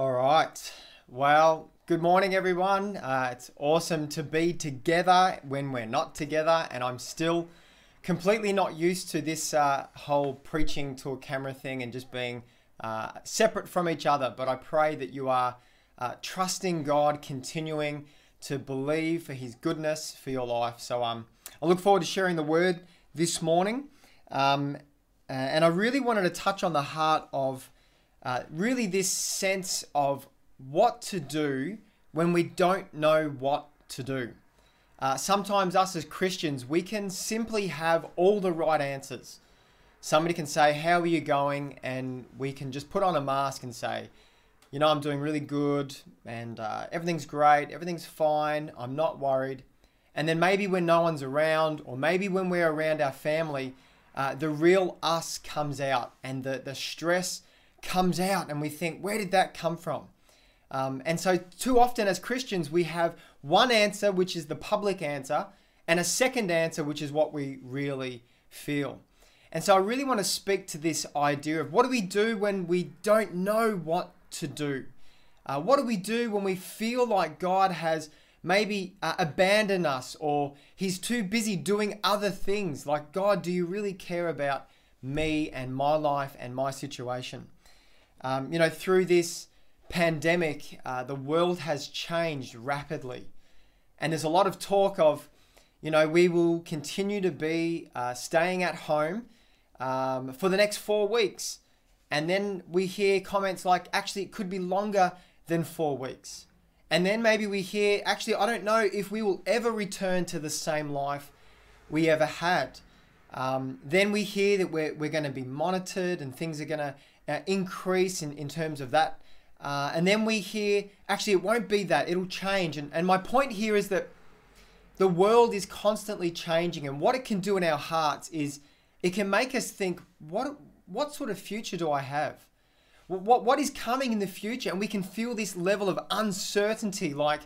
All right. Well, good morning, everyone. Uh, it's awesome to be together when we're not together, and I'm still completely not used to this uh, whole preaching to a camera thing and just being uh, separate from each other. But I pray that you are uh, trusting God, continuing to believe for His goodness for your life. So um, I look forward to sharing the word this morning. Um, and I really wanted to touch on the heart of uh, really this sense of what to do when we don't know what to do. Uh, sometimes, us as Christians, we can simply have all the right answers. Somebody can say, How are you going? And we can just put on a mask and say, You know, I'm doing really good and uh, everything's great, everything's fine, I'm not worried. And then maybe when no one's around, or maybe when we're around our family, uh, the real us comes out and the, the stress comes out, and we think, Where did that come from? Um, and so, too often as Christians, we have one answer, which is the public answer, and a second answer, which is what we really feel. And so, I really want to speak to this idea of what do we do when we don't know what to do? Uh, what do we do when we feel like God has maybe uh, abandoned us or He's too busy doing other things? Like, God, do you really care about me and my life and my situation? Um, you know, through this pandemic, uh, the world has changed rapidly. And there's a lot of talk of, you know, we will continue to be uh, staying at home um, for the next four weeks. And then we hear comments like, actually, it could be longer than four weeks. And then maybe we hear, actually, I don't know if we will ever return to the same life we ever had. Um, then we hear that we're, we're going to be monitored and things are going to uh, increase in, in terms of that uh, and then we hear, actually, it won't be that, it'll change. And, and my point here is that the world is constantly changing, and what it can do in our hearts is it can make us think, what, what sort of future do I have? What, what is coming in the future? And we can feel this level of uncertainty like,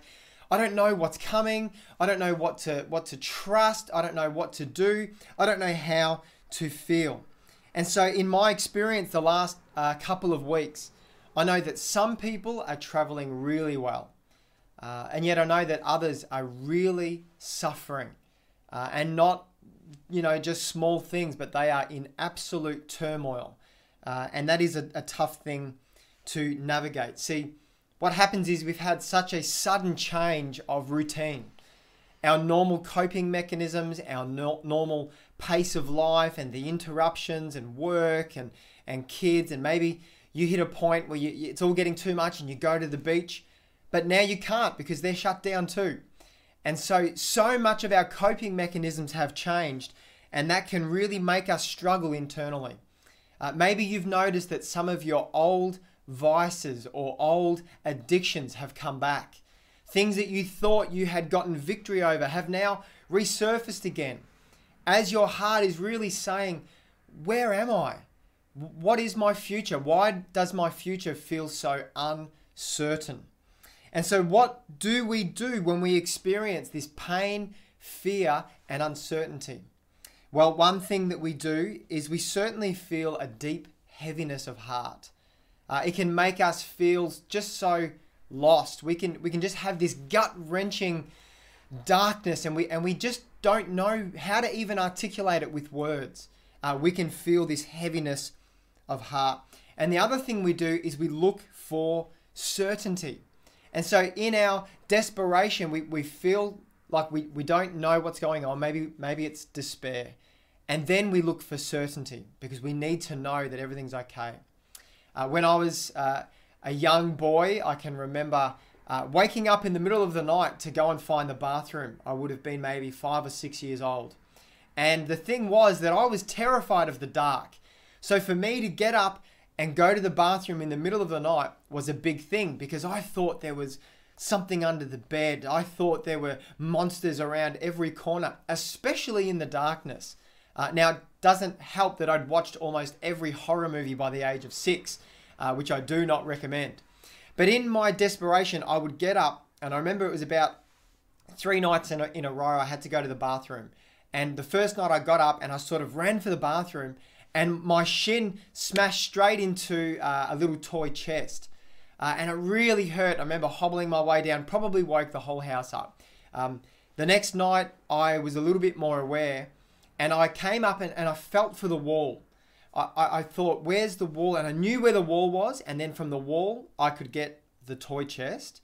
I don't know what's coming. I don't know what to what to trust. I don't know what to do. I don't know how to feel. And so, in my experience, the last uh, couple of weeks, I know that some people are traveling really well, uh, and yet I know that others are really suffering, uh, and not, you know, just small things, but they are in absolute turmoil, uh, and that is a, a tough thing to navigate. See, what happens is we've had such a sudden change of routine. Our normal coping mechanisms, our no- normal pace of life, and the interruptions and work and, and kids, and maybe you hit a point where you, it's all getting too much and you go to the beach, but now you can't because they're shut down too. And so, so much of our coping mechanisms have changed, and that can really make us struggle internally. Uh, maybe you've noticed that some of your old vices or old addictions have come back. Things that you thought you had gotten victory over have now resurfaced again. As your heart is really saying, Where am I? What is my future? Why does my future feel so uncertain? And so, what do we do when we experience this pain, fear, and uncertainty? Well, one thing that we do is we certainly feel a deep heaviness of heart. Uh, it can make us feel just so lost. We can we can just have this gut wrenching darkness, and we and we just don't know how to even articulate it with words. Uh, we can feel this heaviness of heart. And the other thing we do is we look for certainty. And so in our desperation, we, we feel like we, we don't know what's going on. Maybe maybe it's despair. And then we look for certainty because we need to know that everything's okay. Uh, when I was uh, a young boy, I can remember uh, waking up in the middle of the night to go and find the bathroom. I would have been maybe five or six years old. And the thing was that I was terrified of the dark. So for me to get up and go to the bathroom in the middle of the night was a big thing because I thought there was something under the bed. I thought there were monsters around every corner, especially in the darkness. Uh, now, it doesn't help that I'd watched almost every horror movie by the age of six, uh, which I do not recommend. But in my desperation, I would get up, and I remember it was about three nights in a, in a row I had to go to the bathroom. And the first night I got up and I sort of ran for the bathroom and my shin smashed straight into uh, a little toy chest. Uh, and it really hurt. I remember hobbling my way down, probably woke the whole house up. Um, the next night, I was a little bit more aware and I came up and, and I felt for the wall. I, I, thought, where's the wall? And I knew where the wall was. And then from the wall, I could get the toy chest.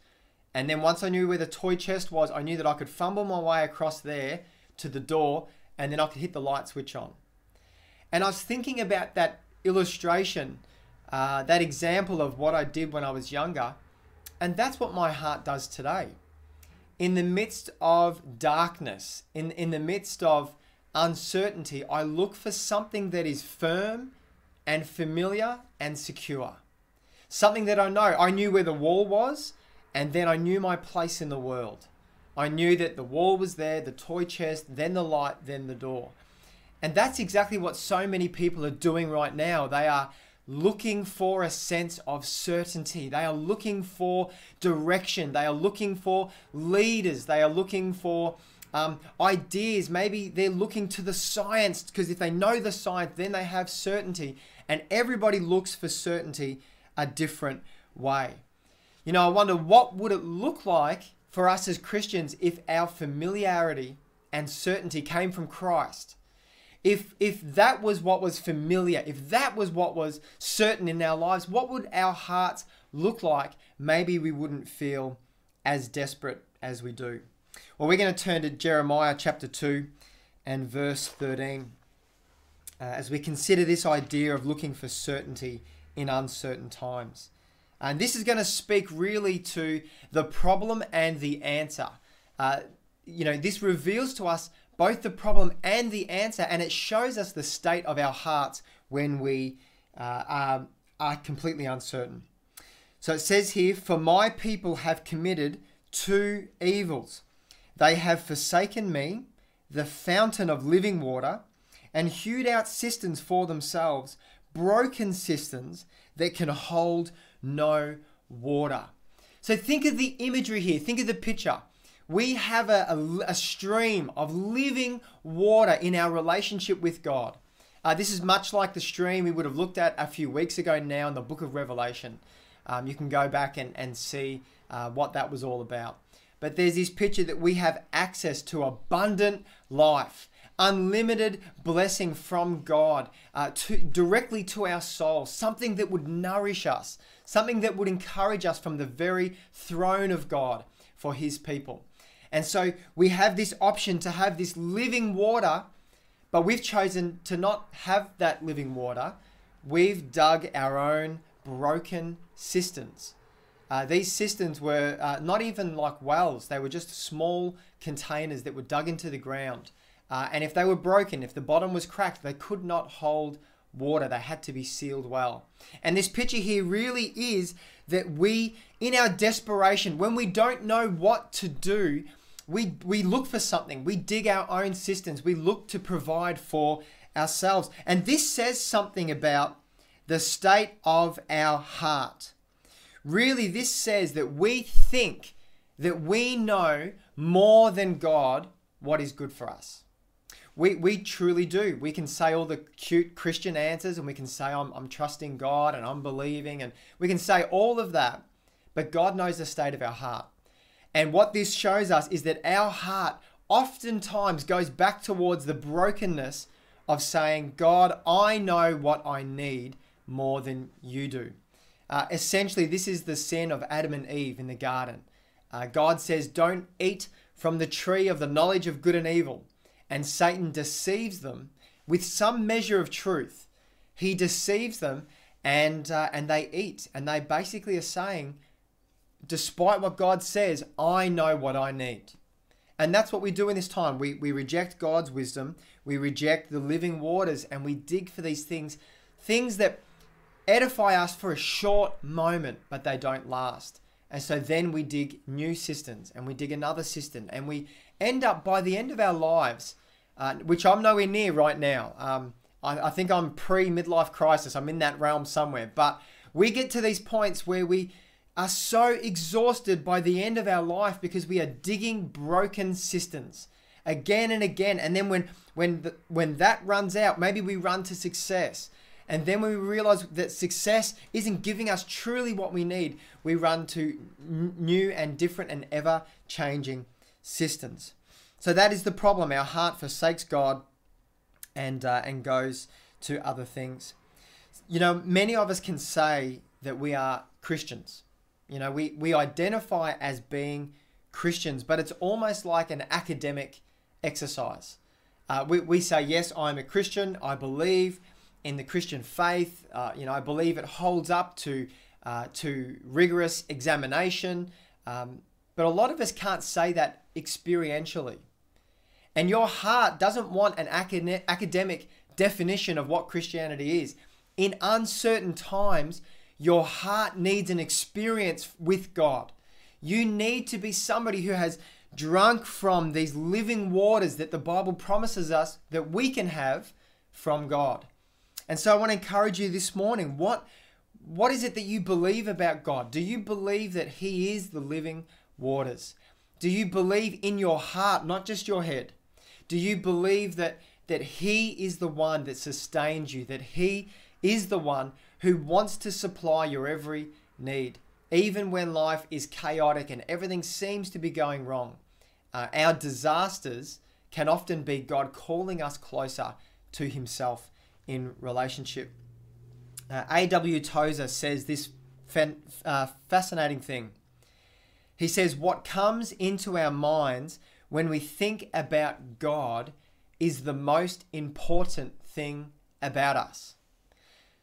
And then once I knew where the toy chest was, I knew that I could fumble my way across there to the door and then I could hit the light switch on. And I was thinking about that illustration, uh, that example of what I did when I was younger. And that's what my heart does today. In the midst of darkness, in, in the midst of uncertainty, I look for something that is firm and familiar and secure. Something that I know. I knew where the wall was, and then I knew my place in the world. I knew that the wall was there, the toy chest, then the light, then the door. And that's exactly what so many people are doing right now. They are looking for a sense of certainty. They are looking for direction. They are looking for leaders. They are looking for um, ideas. Maybe they're looking to the science because if they know the science, then they have certainty. And everybody looks for certainty a different way. You know, I wonder what would it look like for us as Christians if our familiarity and certainty came from Christ. If if that was what was familiar, if that was what was certain in our lives, what would our hearts look like? Maybe we wouldn't feel as desperate as we do. Well, we're going to turn to Jeremiah chapter 2 and verse 13 uh, as we consider this idea of looking for certainty in uncertain times. And this is going to speak really to the problem and the answer. Uh, you know, this reveals to us both the problem and the answer, and it shows us the state of our hearts when we uh, are, are completely uncertain. So it says here, For my people have committed two evils. They have forsaken me, the fountain of living water, and hewed out cisterns for themselves, broken cisterns that can hold no water. So think of the imagery here, think of the picture. We have a, a, a stream of living water in our relationship with God. Uh, this is much like the stream we would have looked at a few weeks ago now in the book of Revelation. Um, you can go back and, and see uh, what that was all about. But there's this picture that we have access to abundant life unlimited blessing from God uh, to, directly to our soul, something that would nourish us, something that would encourage us from the very throne of God for His people. And so we have this option to have this living water, but we've chosen to not have that living water. We've dug our own broken cisterns. Uh, these cisterns were uh, not even like wells, they were just small containers that were dug into the ground. Uh, and if they were broken, if the bottom was cracked, they could not hold water. They had to be sealed well. And this picture here really is that we, in our desperation, when we don't know what to do, we, we look for something. We dig our own cisterns. We look to provide for ourselves. And this says something about the state of our heart. Really, this says that we think that we know more than God what is good for us. We, we truly do. We can say all the cute Christian answers and we can say, I'm, I'm trusting God and I'm believing, and we can say all of that, but God knows the state of our heart. And what this shows us is that our heart oftentimes goes back towards the brokenness of saying, God, I know what I need more than you do. Uh, essentially, this is the sin of Adam and Eve in the garden. Uh, God says, Don't eat from the tree of the knowledge of good and evil and Satan deceives them with some measure of truth. He deceives them and uh, and they eat and they basically are saying despite what God says, I know what I need. And that's what we do in this time. We, we reject God's wisdom, we reject the living waters, and we dig for these things, things that edify us for a short moment, but they don't last. And so then we dig new cisterns and we dig another cistern, and we end up by the end of our lives uh, which I'm nowhere near right now. Um, I, I think I'm pre midlife crisis. I'm in that realm somewhere. But we get to these points where we are so exhausted by the end of our life because we are digging broken cisterns again and again. And then when when the, when that runs out, maybe we run to success. And then when we realize that success isn't giving us truly what we need, we run to new and different and ever changing cisterns. So that is the problem. Our heart forsakes God and, uh, and goes to other things. You know, many of us can say that we are Christians. You know, we, we identify as being Christians, but it's almost like an academic exercise. Uh, we, we say, yes, I'm a Christian. I believe in the Christian faith. Uh, you know, I believe it holds up to, uh, to rigorous examination. Um, but a lot of us can't say that experientially. And your heart doesn't want an academic definition of what Christianity is. In uncertain times, your heart needs an experience with God. You need to be somebody who has drunk from these living waters that the Bible promises us that we can have from God. And so I want to encourage you this morning what what is it that you believe about God? Do you believe that he is the living waters? Do you believe in your heart, not just your head? Do you believe that that he is the one that sustains you, that he is the one who wants to supply your every need, even when life is chaotic and everything seems to be going wrong. Uh, our disasters can often be God calling us closer to Himself in relationship. Uh, A.W. Tozer says this uh, fascinating thing. He says, What comes into our minds when we think about God is the most important thing about us.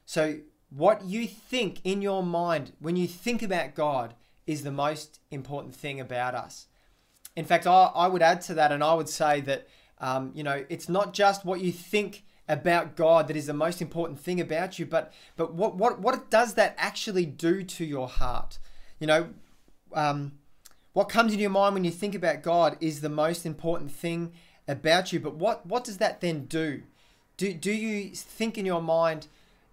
So, what you think in your mind when you think about God is the most important thing about us. In fact, I, I would add to that and I would say that, um, you know, it's not just what you think about God that is the most important thing about you, but but what what what does that actually do to your heart? You know, um, what comes into your mind when you think about God is the most important thing about you. But what what does that then do? Do do you think in your mind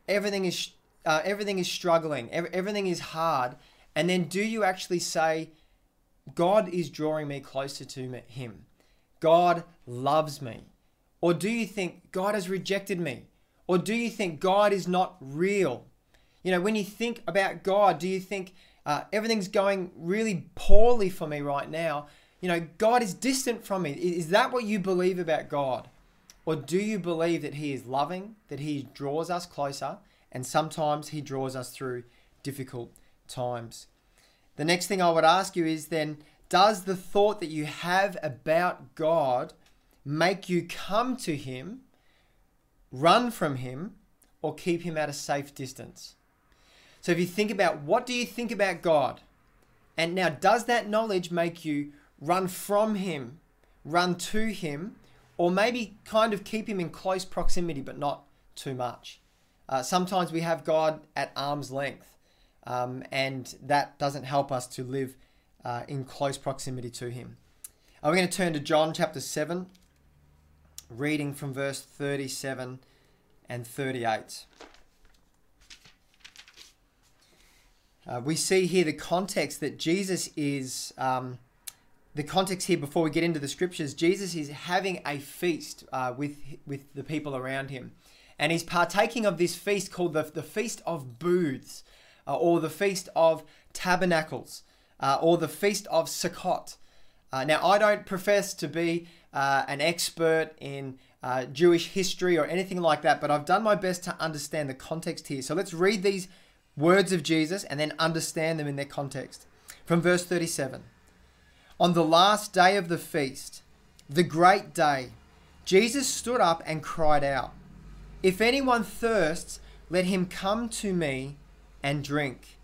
everything is uh, everything is struggling, everything is hard, and then do you actually say, God is drawing me closer to Him? God loves me. Or do you think God has rejected me? Or do you think God is not real? You know, when you think about God, do you think uh, everything's going really poorly for me right now? You know, God is distant from me. Is that what you believe about God? Or do you believe that He is loving, that He draws us closer, and sometimes He draws us through difficult times. The next thing I would ask you is then, does the thought that you have about God make you come to Him, run from Him, or keep Him at a safe distance? So if you think about what do you think about God? And now, does that knowledge make you run from Him, run to Him, or maybe kind of keep Him in close proximity but not too much? Uh, sometimes we have God at arm's length, um, and that doesn't help us to live uh, in close proximity to Him. We're going to turn to John chapter 7, reading from verse 37 and 38. Uh, we see here the context that Jesus is, um, the context here before we get into the scriptures, Jesus is having a feast uh, with, with the people around him and he's partaking of this feast called the, the Feast of Booths, uh, or the Feast of Tabernacles, uh, or the Feast of Sukkot. Uh, now, I don't profess to be uh, an expert in uh, Jewish history or anything like that, but I've done my best to understand the context here. So let's read these words of Jesus and then understand them in their context. From verse 37 On the last day of the feast, the great day, Jesus stood up and cried out. If anyone thirsts, let him come to me and drink.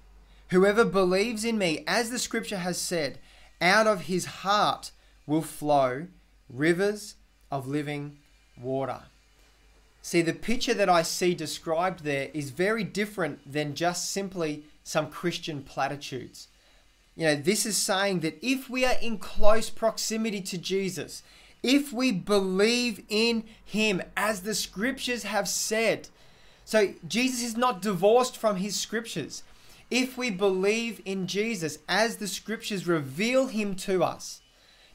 Whoever believes in me, as the scripture has said, out of his heart will flow rivers of living water. See, the picture that I see described there is very different than just simply some Christian platitudes. You know, this is saying that if we are in close proximity to Jesus, if we believe in him as the scriptures have said. So Jesus is not divorced from his scriptures. If we believe in Jesus as the scriptures reveal him to us,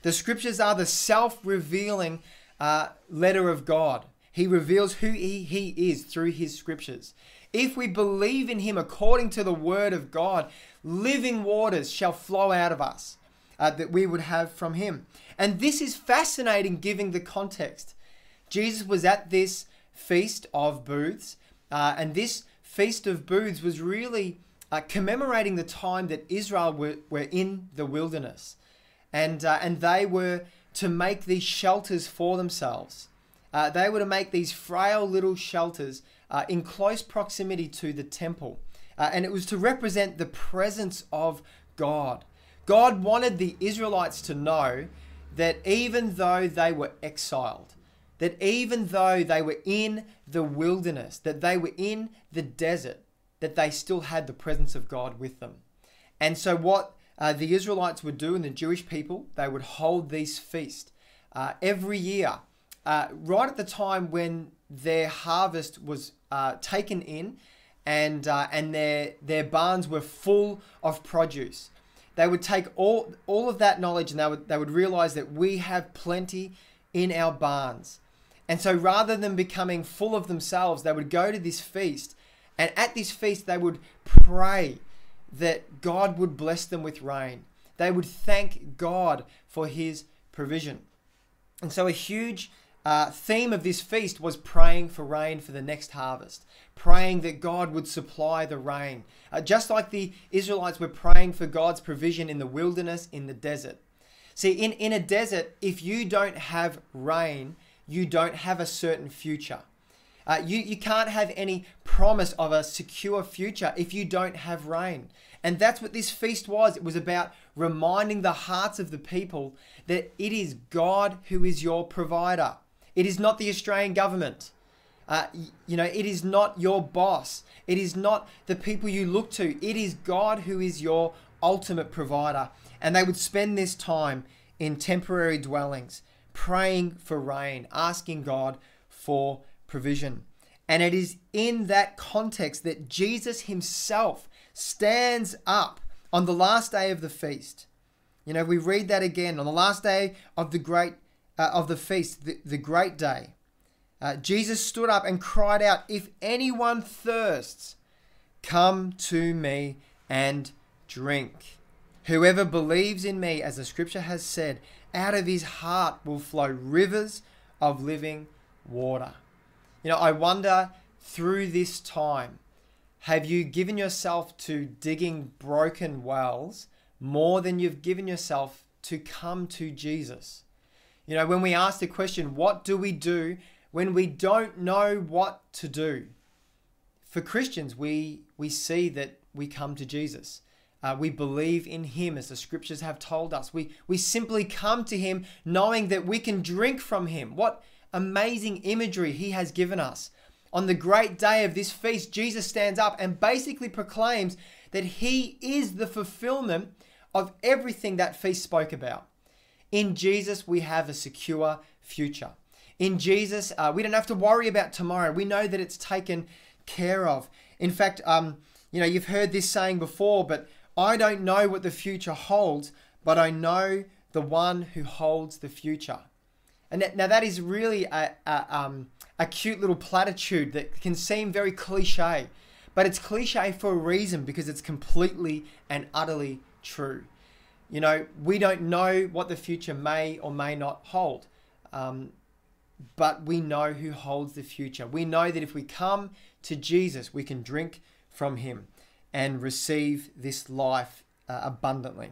the scriptures are the self revealing uh, letter of God. He reveals who he, he is through his scriptures. If we believe in him according to the word of God, living waters shall flow out of us uh, that we would have from him. And this is fascinating given the context. Jesus was at this feast of booths, uh, and this feast of booths was really uh, commemorating the time that Israel were, were in the wilderness. And, uh, and they were to make these shelters for themselves. Uh, they were to make these frail little shelters uh, in close proximity to the temple. Uh, and it was to represent the presence of God. God wanted the Israelites to know that even though they were exiled, that even though they were in the wilderness, that they were in the desert, that they still had the presence of God with them. And so, what uh, the Israelites would do, and the Jewish people, they would hold these feasts uh, every year, uh, right at the time when their harvest was uh, taken in, and uh, and their their barns were full of produce. They would take all all of that knowledge, and they would they would realize that we have plenty in our barns. And so, rather than becoming full of themselves, they would go to this feast, and at this feast, they would pray that God would bless them with rain. They would thank God for his provision. And so, a huge uh, theme of this feast was praying for rain for the next harvest, praying that God would supply the rain. Uh, just like the Israelites were praying for God's provision in the wilderness, in the desert. See, in, in a desert, if you don't have rain, you don't have a certain future. Uh, you, you can't have any promise of a secure future if you don't have rain. And that's what this feast was. It was about reminding the hearts of the people that it is God who is your provider. It is not the Australian government. Uh, you know, it is not your boss. It is not the people you look to. It is God who is your ultimate provider. And they would spend this time in temporary dwellings, praying for rain, asking God for provision. And it is in that context that Jesus himself stands up on the last day of the feast. You know, we read that again on the last day of the great uh, of the feast, the, the great day. Uh, Jesus stood up and cried out, "If anyone thirsts, come to me and drink. Whoever believes in me, as the scripture has said, out of his heart will flow rivers of living water." You know, I wonder through this time, have you given yourself to digging broken wells more than you've given yourself to come to Jesus? You know, when we ask the question, what do we do when we don't know what to do? For Christians, we, we see that we come to Jesus. Uh, we believe in him as the scriptures have told us. We, we simply come to him knowing that we can drink from him. What amazing imagery he has given us. On the great day of this feast, Jesus stands up and basically proclaims that he is the fulfillment of everything that feast spoke about. In Jesus, we have a secure future. In Jesus, uh, we don't have to worry about tomorrow. We know that it's taken care of. In fact, um, you know, you've heard this saying before, but I don't know what the future holds, but I know the one who holds the future. And that, now that is really a, a, um, a cute little platitude that can seem very cliche, but it's cliche for a reason because it's completely and utterly true. You know, we don't know what the future may or may not hold, um, but we know who holds the future. We know that if we come to Jesus, we can drink from him and receive this life uh, abundantly.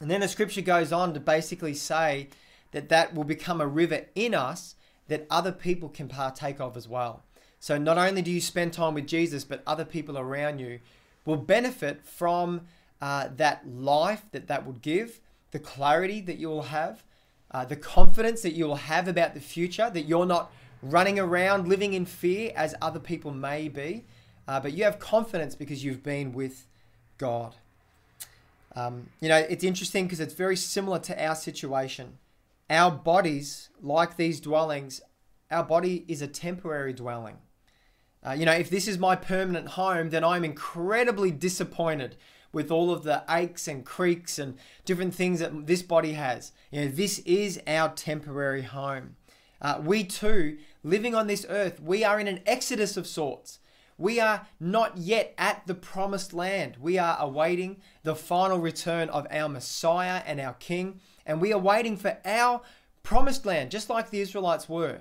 And then the scripture goes on to basically say that that will become a river in us that other people can partake of as well. So not only do you spend time with Jesus, but other people around you will benefit from uh, that life that that would give, the clarity that you will have, uh, the confidence that you will have about the future, that you're not running around living in fear as other people may be, uh, but you have confidence because you've been with God. Um, you know, it's interesting because it's very similar to our situation our bodies, like these dwellings, our body is a temporary dwelling. Uh, you know, if this is my permanent home, then I'm incredibly disappointed with all of the aches and creaks and different things that this body has. You know, this is our temporary home. Uh, we too, living on this earth, we are in an exodus of sorts. We are not yet at the promised land. We are awaiting the final return of our Messiah and our King, and we are waiting for our promised land, just like the Israelites were.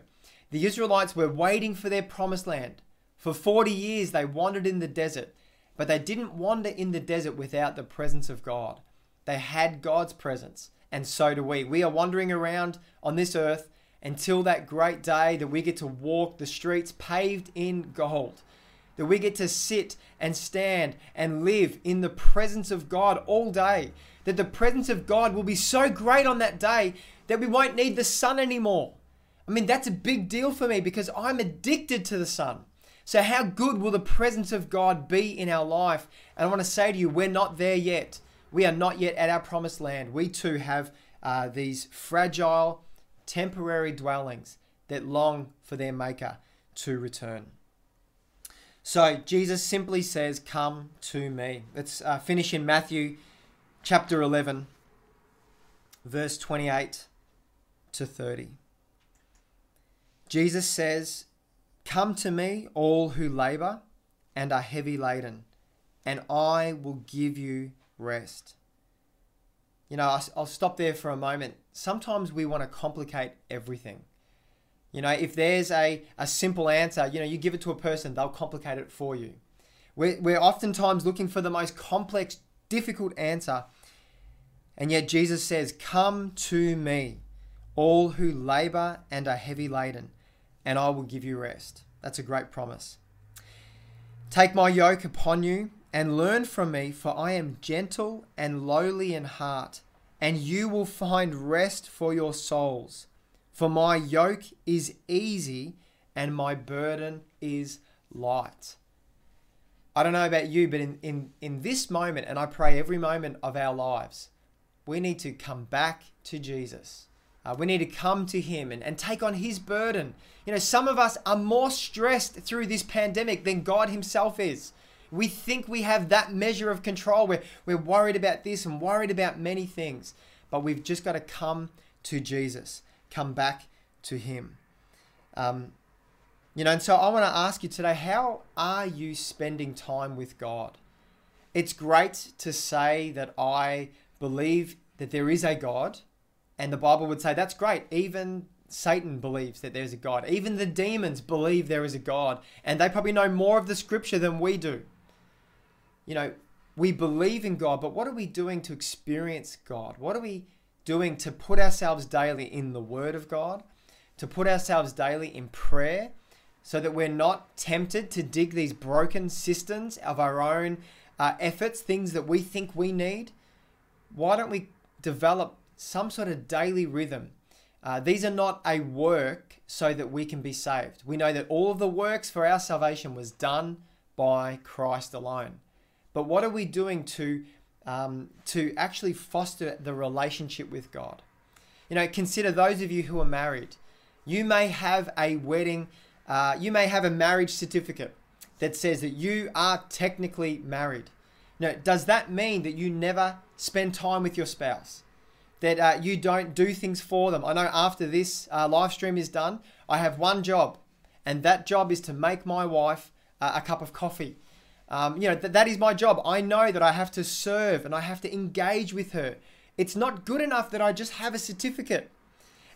The Israelites were waiting for their promised land. For 40 years, they wandered in the desert, but they didn't wander in the desert without the presence of God. They had God's presence, and so do we. We are wandering around on this earth until that great day that we get to walk the streets paved in gold, that we get to sit and stand and live in the presence of God all day, that the presence of God will be so great on that day that we won't need the sun anymore. I mean, that's a big deal for me because I'm addicted to the sun. So, how good will the presence of God be in our life? And I want to say to you, we're not there yet. We are not yet at our promised land. We too have uh, these fragile, temporary dwellings that long for their Maker to return. So Jesus simply says, Come to me. Let's uh, finish in Matthew chapter 11, verse 28 to 30. Jesus says, Come to me, all who labor and are heavy laden, and I will give you rest. You know, I'll stop there for a moment. Sometimes we want to complicate everything. You know, if there's a, a simple answer, you know, you give it to a person, they'll complicate it for you. We're, we're oftentimes looking for the most complex, difficult answer. And yet Jesus says, Come to me, all who labor and are heavy laden, and I will give you rest. That's a great promise. Take my yoke upon you and learn from me, for I am gentle and lowly in heart, and you will find rest for your souls. For my yoke is easy and my burden is light. I don't know about you, but in, in, in this moment, and I pray every moment of our lives, we need to come back to Jesus. Uh, we need to come to Him and, and take on His burden. You know, some of us are more stressed through this pandemic than God Himself is. We think we have that measure of control. We're, we're worried about this and worried about many things. But we've just got to come to Jesus, come back to Him. Um, you know, and so I want to ask you today how are you spending time with God? It's great to say that I believe that there is a God, and the Bible would say that's great. Even Satan believes that there's a God. Even the demons believe there is a God, and they probably know more of the scripture than we do you know, we believe in God, but what are we doing to experience God? What are we doing to put ourselves daily in the Word of God, to put ourselves daily in prayer, so that we're not tempted to dig these broken cisterns of our own uh, efforts, things that we think we need? Why don't we develop some sort of daily rhythm? Uh, these are not a work so that we can be saved. We know that all of the works for our salvation was done by Christ alone. But what are we doing to um, to actually foster the relationship with God? You know, consider those of you who are married. You may have a wedding, uh, you may have a marriage certificate that says that you are technically married. Now, does that mean that you never spend time with your spouse? That uh, you don't do things for them? I know after this uh, live stream is done, I have one job, and that job is to make my wife uh, a cup of coffee um, you know, th- that is my job. I know that I have to serve and I have to engage with her. It's not good enough that I just have a certificate.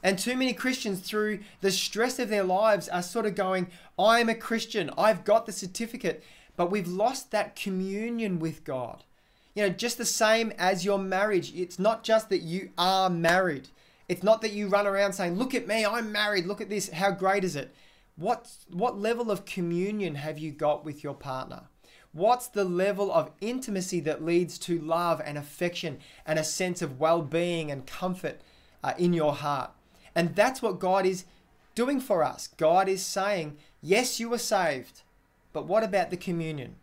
And too many Christians, through the stress of their lives, are sort of going, I'm a Christian, I've got the certificate, but we've lost that communion with God. You know, just the same as your marriage, it's not just that you are married. It's not that you run around saying, Look at me, I'm married, look at this, how great is it? What, what level of communion have you got with your partner? What's the level of intimacy that leads to love and affection and a sense of well being and comfort uh, in your heart? And that's what God is doing for us. God is saying, Yes, you are saved, but what about the communion?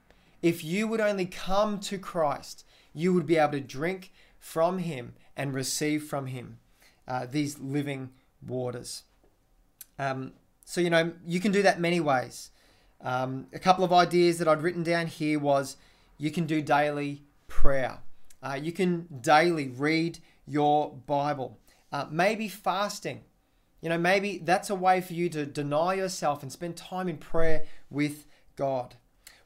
If you would only come to Christ, you would be able to drink from Him and receive from Him uh, these living waters. Um, so, you know, you can do that many ways. Um, a couple of ideas that I'd written down here was you can do daily prayer. Uh, you can daily read your Bible. Uh, maybe fasting. You know, maybe that's a way for you to deny yourself and spend time in prayer with God.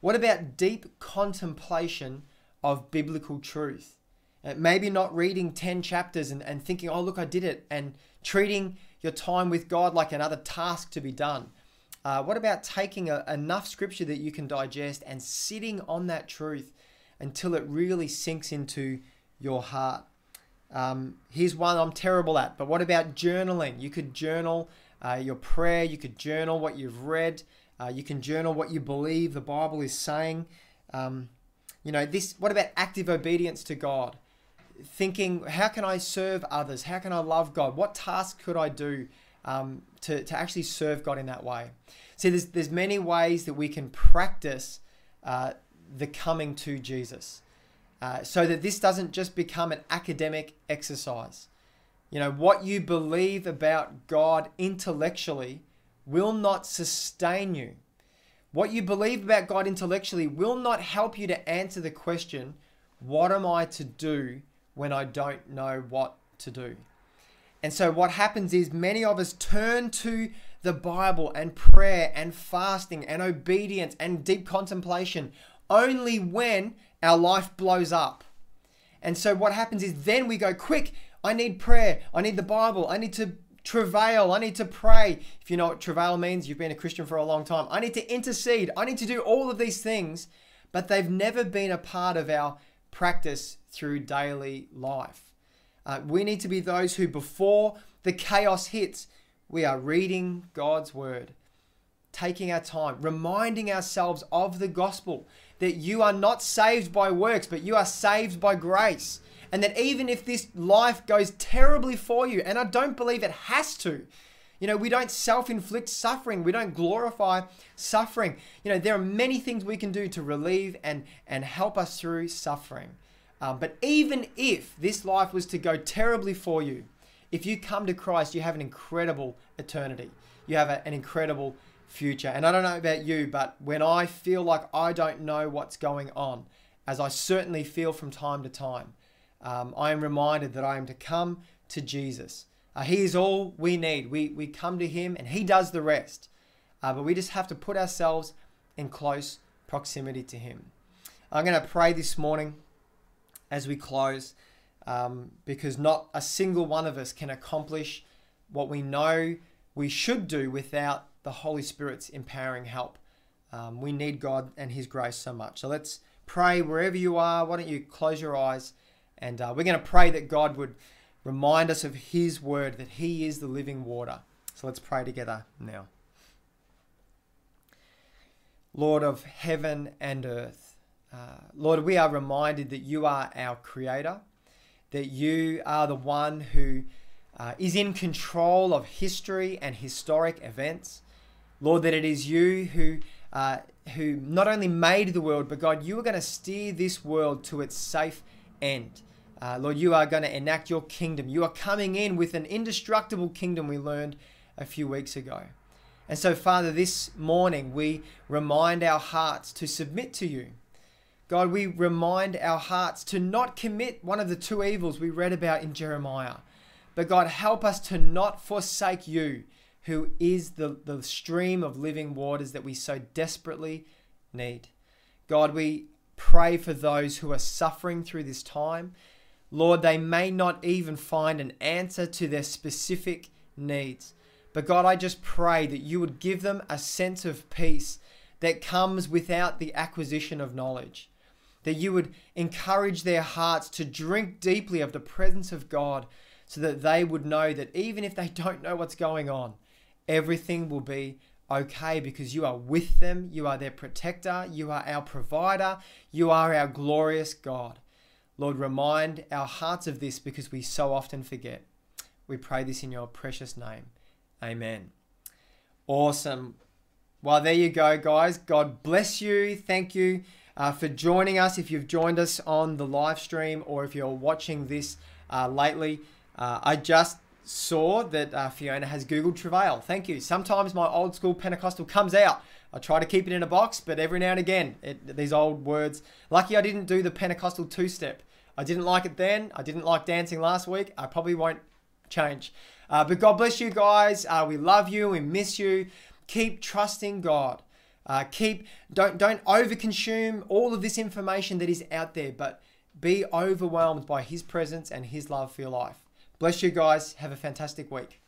What about deep contemplation of biblical truth? Uh, maybe not reading 10 chapters and, and thinking, oh, look, I did it, and treating your time with God like another task to be done. Uh, what about taking a, enough scripture that you can digest and sitting on that truth until it really sinks into your heart? Um, here's one I'm terrible at, but what about journaling? You could journal uh, your prayer, you could journal what you've read, uh, you can journal what you believe the Bible is saying. Um, you know, this. What about active obedience to God? Thinking, how can I serve others? How can I love God? What task could I do um, to, to actually serve God in that way? See, there's, there's many ways that we can practice uh, the coming to Jesus uh, so that this doesn't just become an academic exercise. You know, what you believe about God intellectually will not sustain you. What you believe about God intellectually will not help you to answer the question, What am I to do when I don't know what to do? And so, what happens is many of us turn to the Bible and prayer and fasting and obedience and deep contemplation only when our life blows up. And so, what happens is then we go, Quick, I need prayer. I need the Bible. I need to travail. I need to pray. If you know what travail means, you've been a Christian for a long time. I need to intercede. I need to do all of these things, but they've never been a part of our practice through daily life. Uh, we need to be those who, before the chaos hits, we are reading God's word, taking our time, reminding ourselves of the gospel that you are not saved by works, but you are saved by grace. And that even if this life goes terribly for you, and I don't believe it has to, you know, we don't self inflict suffering, we don't glorify suffering. You know, there are many things we can do to relieve and, and help us through suffering. Um, but even if this life was to go terribly for you, if you come to Christ, you have an incredible eternity. You have a, an incredible future. And I don't know about you, but when I feel like I don't know what's going on, as I certainly feel from time to time, um, I am reminded that I am to come to Jesus. Uh, he is all we need. We, we come to Him and He does the rest. Uh, but we just have to put ourselves in close proximity to Him. I'm going to pray this morning as we close um, because not a single one of us can accomplish what we know we should do without the Holy Spirit's empowering help. Um, we need God and His grace so much. So let's pray wherever you are. Why don't you close your eyes? And uh, we're going to pray that God would remind us of His word, that He is the living water. So let's pray together now. Lord of heaven and earth, uh, Lord, we are reminded that you are our creator, that you are the one who uh, is in control of history and historic events. Lord, that it is you who, uh, who not only made the world, but God, you are going to steer this world to its safe end. Uh, Lord, you are going to enact your kingdom. You are coming in with an indestructible kingdom we learned a few weeks ago. And so, Father, this morning we remind our hearts to submit to you. God, we remind our hearts to not commit one of the two evils we read about in Jeremiah. But God, help us to not forsake you who is the, the stream of living waters that we so desperately need. God, we pray for those who are suffering through this time. Lord, they may not even find an answer to their specific needs. But God, I just pray that you would give them a sense of peace that comes without the acquisition of knowledge. That you would encourage their hearts to drink deeply of the presence of God so that they would know that even if they don't know what's going on, everything will be okay because you are with them. You are their protector. You are our provider. You are our glorious God. Lord, remind our hearts of this because we so often forget. We pray this in your precious name. Amen. Awesome. Well, there you go, guys. God bless you. Thank you uh, for joining us. If you've joined us on the live stream or if you're watching this uh, lately, uh, I just saw that uh, Fiona has Googled Travail. Thank you. Sometimes my old school Pentecostal comes out. I try to keep it in a box, but every now and again, it, these old words. Lucky I didn't do the Pentecostal two step. I didn't like it then. I didn't like dancing last week. I probably won't change. Uh, but God bless you guys. Uh, we love you. We miss you. Keep trusting God. Uh, keep don't don't overconsume all of this information that is out there, but be overwhelmed by His presence and His love for your life. Bless you guys. Have a fantastic week.